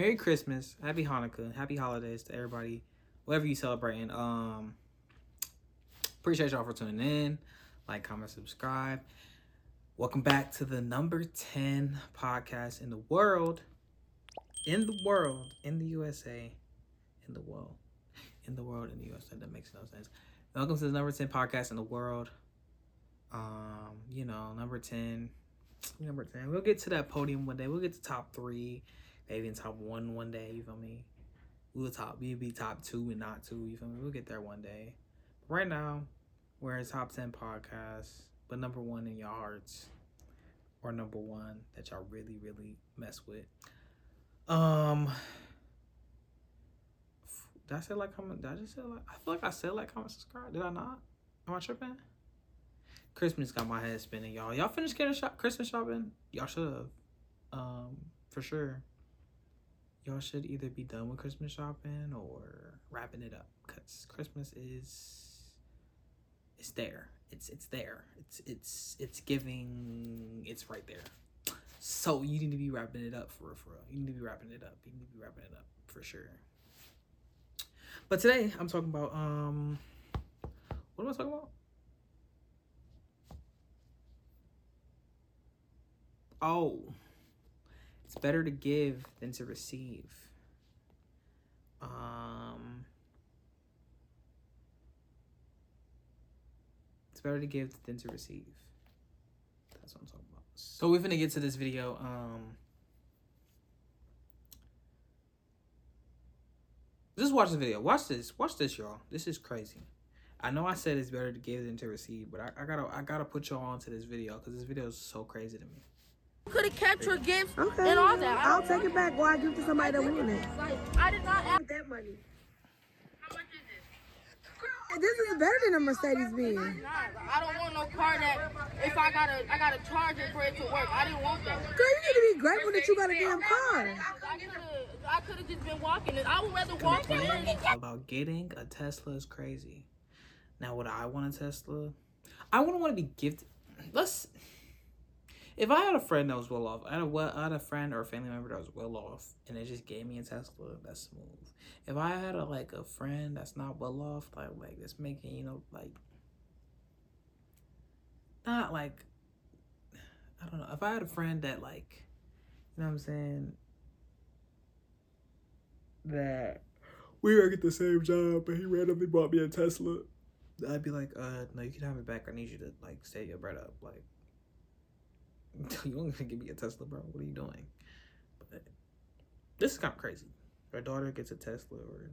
Merry Christmas, Happy Hanukkah, Happy Holidays to everybody, whatever you celebrating. Um, appreciate y'all for tuning in. Like, comment, subscribe. Welcome back to the number ten podcast in the world, in the world, in the USA, in the world, in the world, in the USA. That makes no sense. Welcome to the number ten podcast in the world. Um, you know, number ten number 10. We'll get to that podium one day. We'll get to top three, maybe in top one one day. You feel me? We'll top, we'll be top two and not two. You feel me? We'll get there one day. But right now, we're in top 10 podcasts, but number one in your hearts, or number one that y'all really, really mess with. Um, did I say like, comment? Did I just say like, I feel like I said like, comment, subscribe. Did I not? Am I tripping? Christmas got my head spinning, y'all. Y'all finished getting shop Christmas shopping? Y'all should have. Um, for sure. Y'all should either be done with Christmas shopping or wrapping it up. Cause Christmas is it's there. It's it's there. It's it's it's giving it's right there. So you need to be wrapping it up for real, for real. You need to be wrapping it up. You need to be wrapping it up for sure. But today I'm talking about um what am I talking about? Oh, it's better to give than to receive. Um, it's better to give than to receive. That's what I'm talking about. So we're gonna get to this video. Um, just watch the video. Watch this. Watch this, y'all. This is crazy. I know I said it's better to give than to receive, but I, I gotta I gotta put y'all onto this video because this video is so crazy to me could have kept your gifts okay. and all that. I'll take it back. Why give it to somebody that wanted it? Like, I did not ask that money. How much is this? This is better than a Mercedes Benz. I don't want no car that if I gotta I gotta charge it for it to work. I didn't want that. Girl, you need to be grateful that you got a damn car. I could have just been walking. I would rather walk than About getting a Tesla is crazy. Now, would I want a Tesla? I wouldn't want to be gifted. Let's if I had a friend that was well off, I had a well, I had a friend or a family member that was well off, and they just gave me a Tesla, that's smooth. If I had a like a friend that's not well off, like like that's making you know like not like I don't know. If I had a friend that like you know what I'm saying that we work at the same job, but he randomly bought me a Tesla. I'd be like, uh, no, you can have it back. I need you to like stay your bread up, like you don't even give me a Tesla, bro. What are you doing? But this is kind of crazy. Her daughter gets a Tesla, or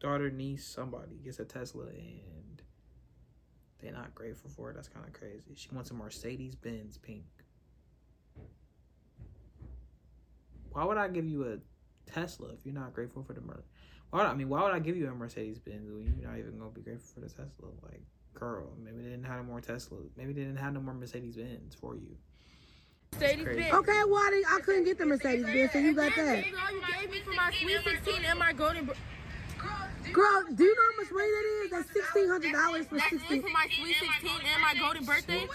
daughter, niece, somebody gets a Tesla, and they're not grateful for it. That's kind of crazy. She wants a Mercedes Benz pink. Why would I give you a Tesla if you're not grateful for the Mer? Why would, I mean, why would I give you a Mercedes Benz when you're not even gonna be grateful for the Tesla? Like, girl, maybe they didn't have no more Tesla. Maybe they didn't have no more Mercedes Benz for you. Mercedes Benz. Okay, why did I couldn't get the Mercedes Benz, so you got that. you gave me for my Sweet 16 and my Golden. Girl, do you know how much money that is? That's sixteen hundred dollars for sixteen. for my Sweet 16 and my Golden birthday.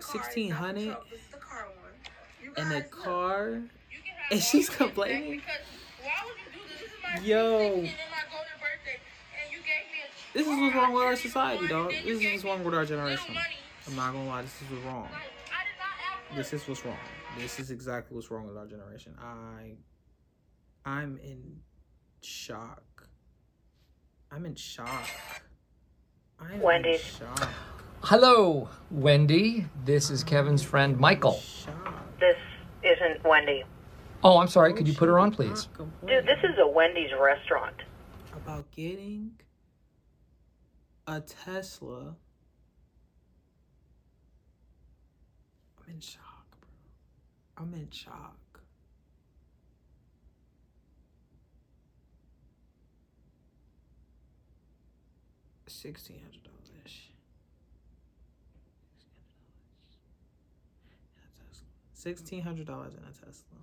Sixteen hundred. And the car, and she's complaining. Yo. This is what's wrong with our society, dog. This is what's wrong with our generation. I'm not gonna lie, this is what's wrong. This is what's wrong. This is exactly what's wrong with our generation. I I'm in shock. I'm in shock. I'm Wendy. in shock. Hello, Wendy. This is Kevin's friend Michael. This isn't Wendy. Oh, I'm sorry. Could you put her on, please? Dude, this is a Wendy's restaurant. About getting a Tesla. I'm in shock, bro. I'm in shock. Sixteen hundred dollars. Sixteen hundred dollars in a Tesla.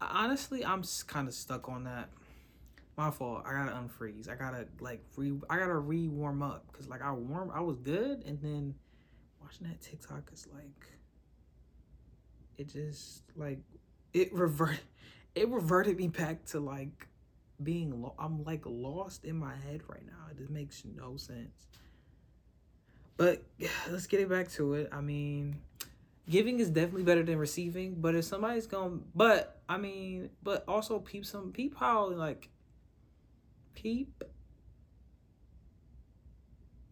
Honestly, I'm kind of stuck on that. My fault. I gotta unfreeze. I gotta like re. I gotta re warm up because like I warm. I was good and then watching that TikTok is like it just like it revert it reverted me back to like being lo- I'm like lost in my head right now. It just makes no sense. But let's get it back to it. I mean, giving is definitely better than receiving. But if somebody's going, but I mean, but also peep some peep how like peep.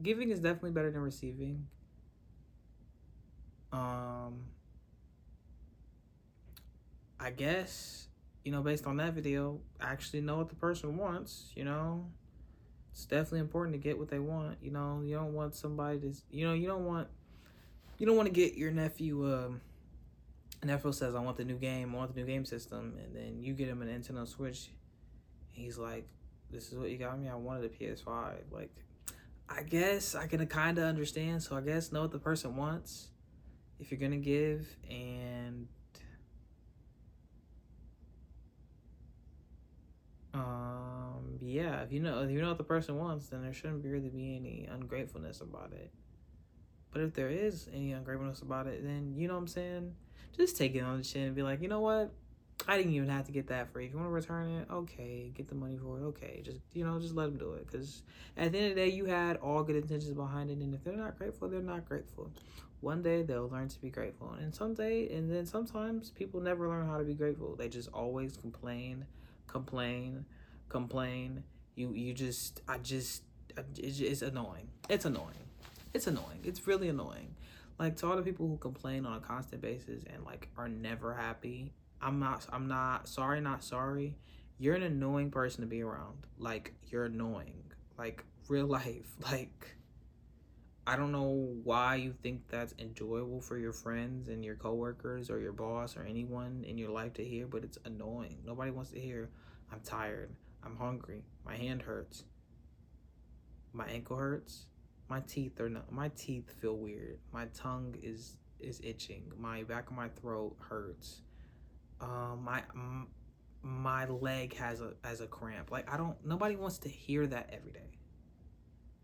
Giving is definitely better than receiving. Um, I guess you know, based on that video, actually know what the person wants. You know, it's definitely important to get what they want. You know, you don't want somebody to, you know, you don't want, you don't want to get your nephew. Um, nephew says, "I want the new game. I want the new game system," and then you get him an Nintendo Switch. He's like, "This is what you got me. I wanted a PS5." Like, I guess I can kind of understand. So I guess know what the person wants if you're gonna give and um yeah if you know if you know what the person wants then there shouldn't really be any ungratefulness about it but if there is any ungratefulness about it then you know what i'm saying? Just take it on the chin and be like you know what? I didn't even have to get that free. If you want to return it okay get the money for it okay. Just you know just let them do it. Because at the end of the day you had all good intentions behind it and if they're not grateful they're not grateful. One day they'll learn to be grateful. And someday and then sometimes people never learn how to be grateful. They just always complain complain complain. You you just i just it's, it's annoying. It's annoying it's annoying. It's really annoying. Like to all the people who complain on a constant basis and like are never happy i'm not i'm not sorry not sorry you're an annoying person to be around. Like you're annoying. Like real life. Like I don't know why you think that's enjoyable for your friends and your coworkers or your boss or anyone in your life to hear, but it's annoying. Nobody wants to hear, I'm tired, I'm hungry, my hand hurts, my ankle hurts, my teeth are not, my teeth feel weird, my tongue is is itching, my back of my throat hurts, um, my my leg has a has a cramp. Like I don't, nobody wants to hear that every day.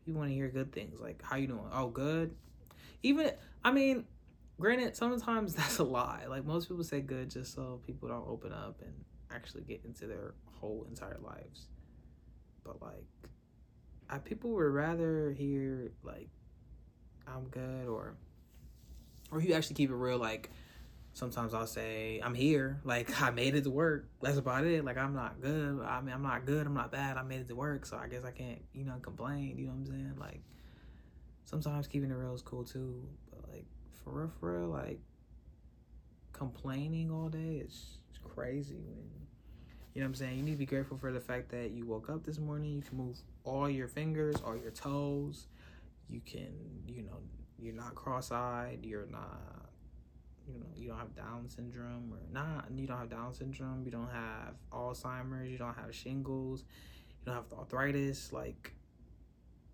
You want to hear good things like how you doing? Oh good? Even i mean granted sometimes that's a lie. Like most people say good just so people don't open up and actually get into their whole entire lives. But like I, people would rather hear like i'm good or or you actually keep it real like sometimes I'll say I'm here, like I made it to work. That's about it. Like I'm not good. I mean, I'm not good. I'm not bad. I made it to work, so I guess I can't, you know, complain. You know what I'm saying? Like sometimes keeping it real is cool too, but like for real, for real, like complaining all day is crazy. When you know what I'm saying? You need to be grateful for the fact that you woke up this morning. You can move all your fingers, all your toes. You can, you know, you're not cross-eyed. You're not you know you don't have down syndrome or not you don't have down syndrome you don't have alzheimer's you don't have shingles you don't have arthritis like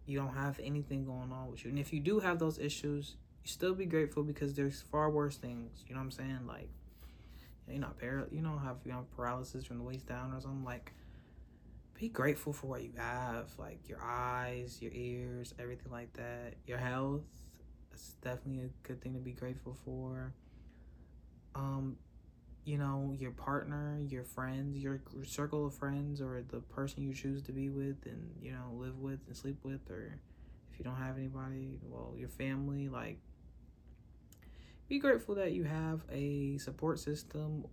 you don't have anything going on with you and if you do have those issues you still be grateful because there's far worse things you know what i'm saying like you're not par- you don't have you know paralysis from the waist down or something like be grateful for what you have like your eyes your ears everything like that. Your health that's definitely a good thing to be grateful for. Um, you know, your partner, your friends, your circle of friends, or the person you choose to be with and, you know, live with and sleep with, or if you don't have anybody, well, your family, like, be grateful that you have a support system,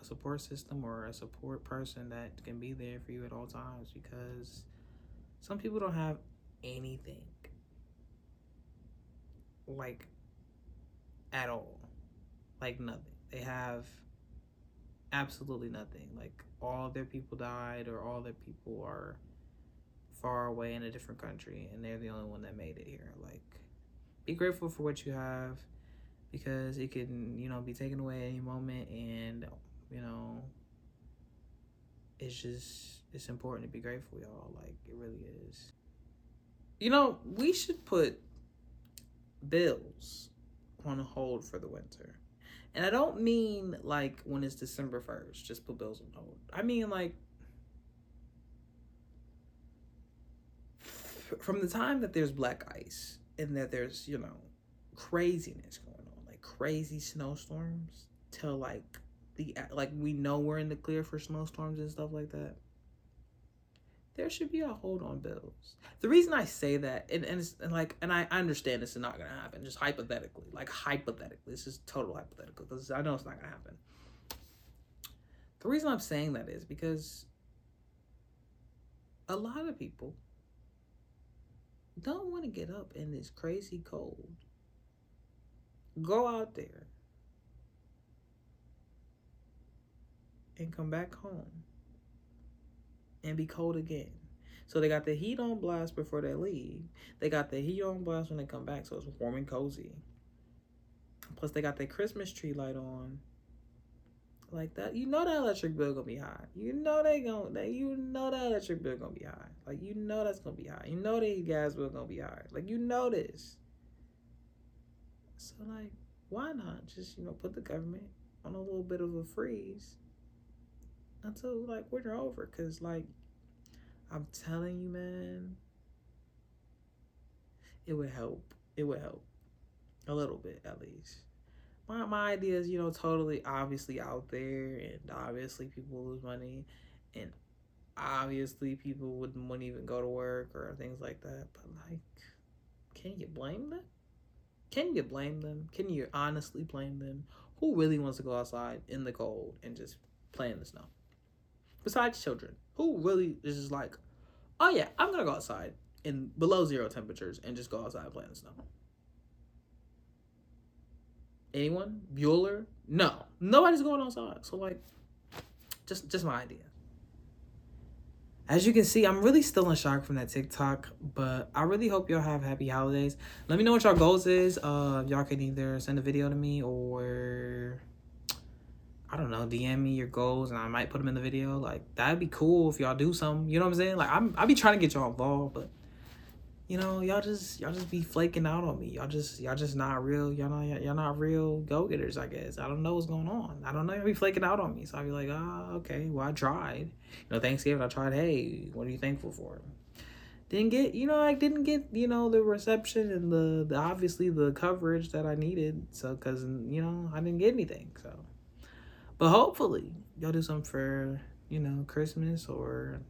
a support system, or a support person that can be there for you at all times because some people don't have anything like at all like nothing. They have absolutely nothing. Like all their people died or all their people are far away in a different country and they're the only one that made it here. Like be grateful for what you have because it can, you know, be taken away any moment and you know it's just it's important to be grateful, y'all. Like it really is. You know, we should put bills on hold for the winter. And I don't mean like when it's December 1st, just put bills on hold. I mean like from the time that there's black ice and that there's, you know, craziness going on, like crazy snowstorms till like the like we know we're in the clear for snowstorms and stuff like that. There should be a hold on bills. The reason I say that, and, and, and like, and I understand this is not gonna happen, just hypothetically, like hypothetically, this is total hypothetical because I know it's not gonna happen. The reason I'm saying that is because a lot of people don't want to get up in this crazy cold. Go out there and come back home and be cold again. So they got the heat on blast before they leave. They got the heat on blast when they come back, so it's warm and cozy. Plus, they got their Christmas tree light on. Like that, you know that electric bill gonna be high. You know they gonna, they, you know that electric bill gonna be high. Like you know that's gonna be high. You know the gas bill gonna be high. Like you know this. So like, why not just you know put the government on a little bit of a freeze until like winter over? Cause like, I'm telling you, man, it would help. It would help. A little bit at least. My, my idea is you know totally obviously out there and obviously people lose money and obviously people wouldn't, wouldn't even go to work or things like that but like can you blame them? Can you blame them? Can you honestly blame them? Who really wants to go outside in the cold and just play in the snow besides children who really is just like oh yeah i'm gonna go outside in below zero temperatures and just go outside and play in the snow anyone? Bueller? No, nobody's going outside. So like, just just my idea. As you can see, I'm really still in shock from that TikTok, but I really hope y'all have happy holidays. Let me know what y'all goals is. Uh, y'all can either send a video to me or I don't know, DM me your goals and I might put them in the video. Like that'd be cool if y'all do something. You know what I'm saying? Like I'm I be trying to get y'all involved, but you know, y'all just y'all just be flaking out on me. Y'all just y'all just not real. Y'all not y'all not real go getters. I guess I don't know what's going on. I don't know. Y'all be flaking out on me. So I be like, ah, oh, okay. Well, I tried. You know, Thanksgiving I tried. Hey, what are you thankful for? Didn't get you know I didn't get you know the reception and the, the obviously the coverage that I needed. So because you know I didn't get anything. So, but hopefully y'all do something for you know Christmas or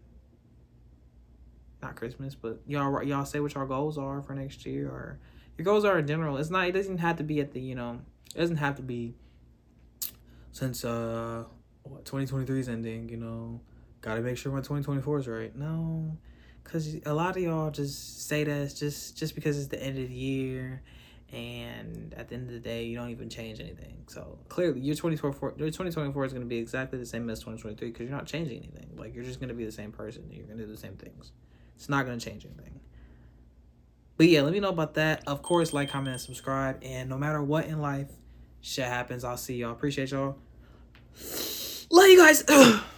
not Christmas, but y'all y'all say what your goals are for next year or your goals are in general. It's not it doesn't have to be at the, you know, it doesn't have to be since uh what 2023 is ending, you know, got to make sure my 2024 is right. No, cuz a lot of y'all just say that just just because it's the end of the year and at the end of the day you don't even change anything so clearly your 2024 your 2024 is going to be exactly the same as 2023 because you're not changing anything like you're just going to be the same person you're going to do the same things it's not going to change anything. But yeah, let me know about that. Of course, like, comment, and subscribe. And no matter what in life, shit happens. I'll see y'all. Appreciate y'all. Love you guys.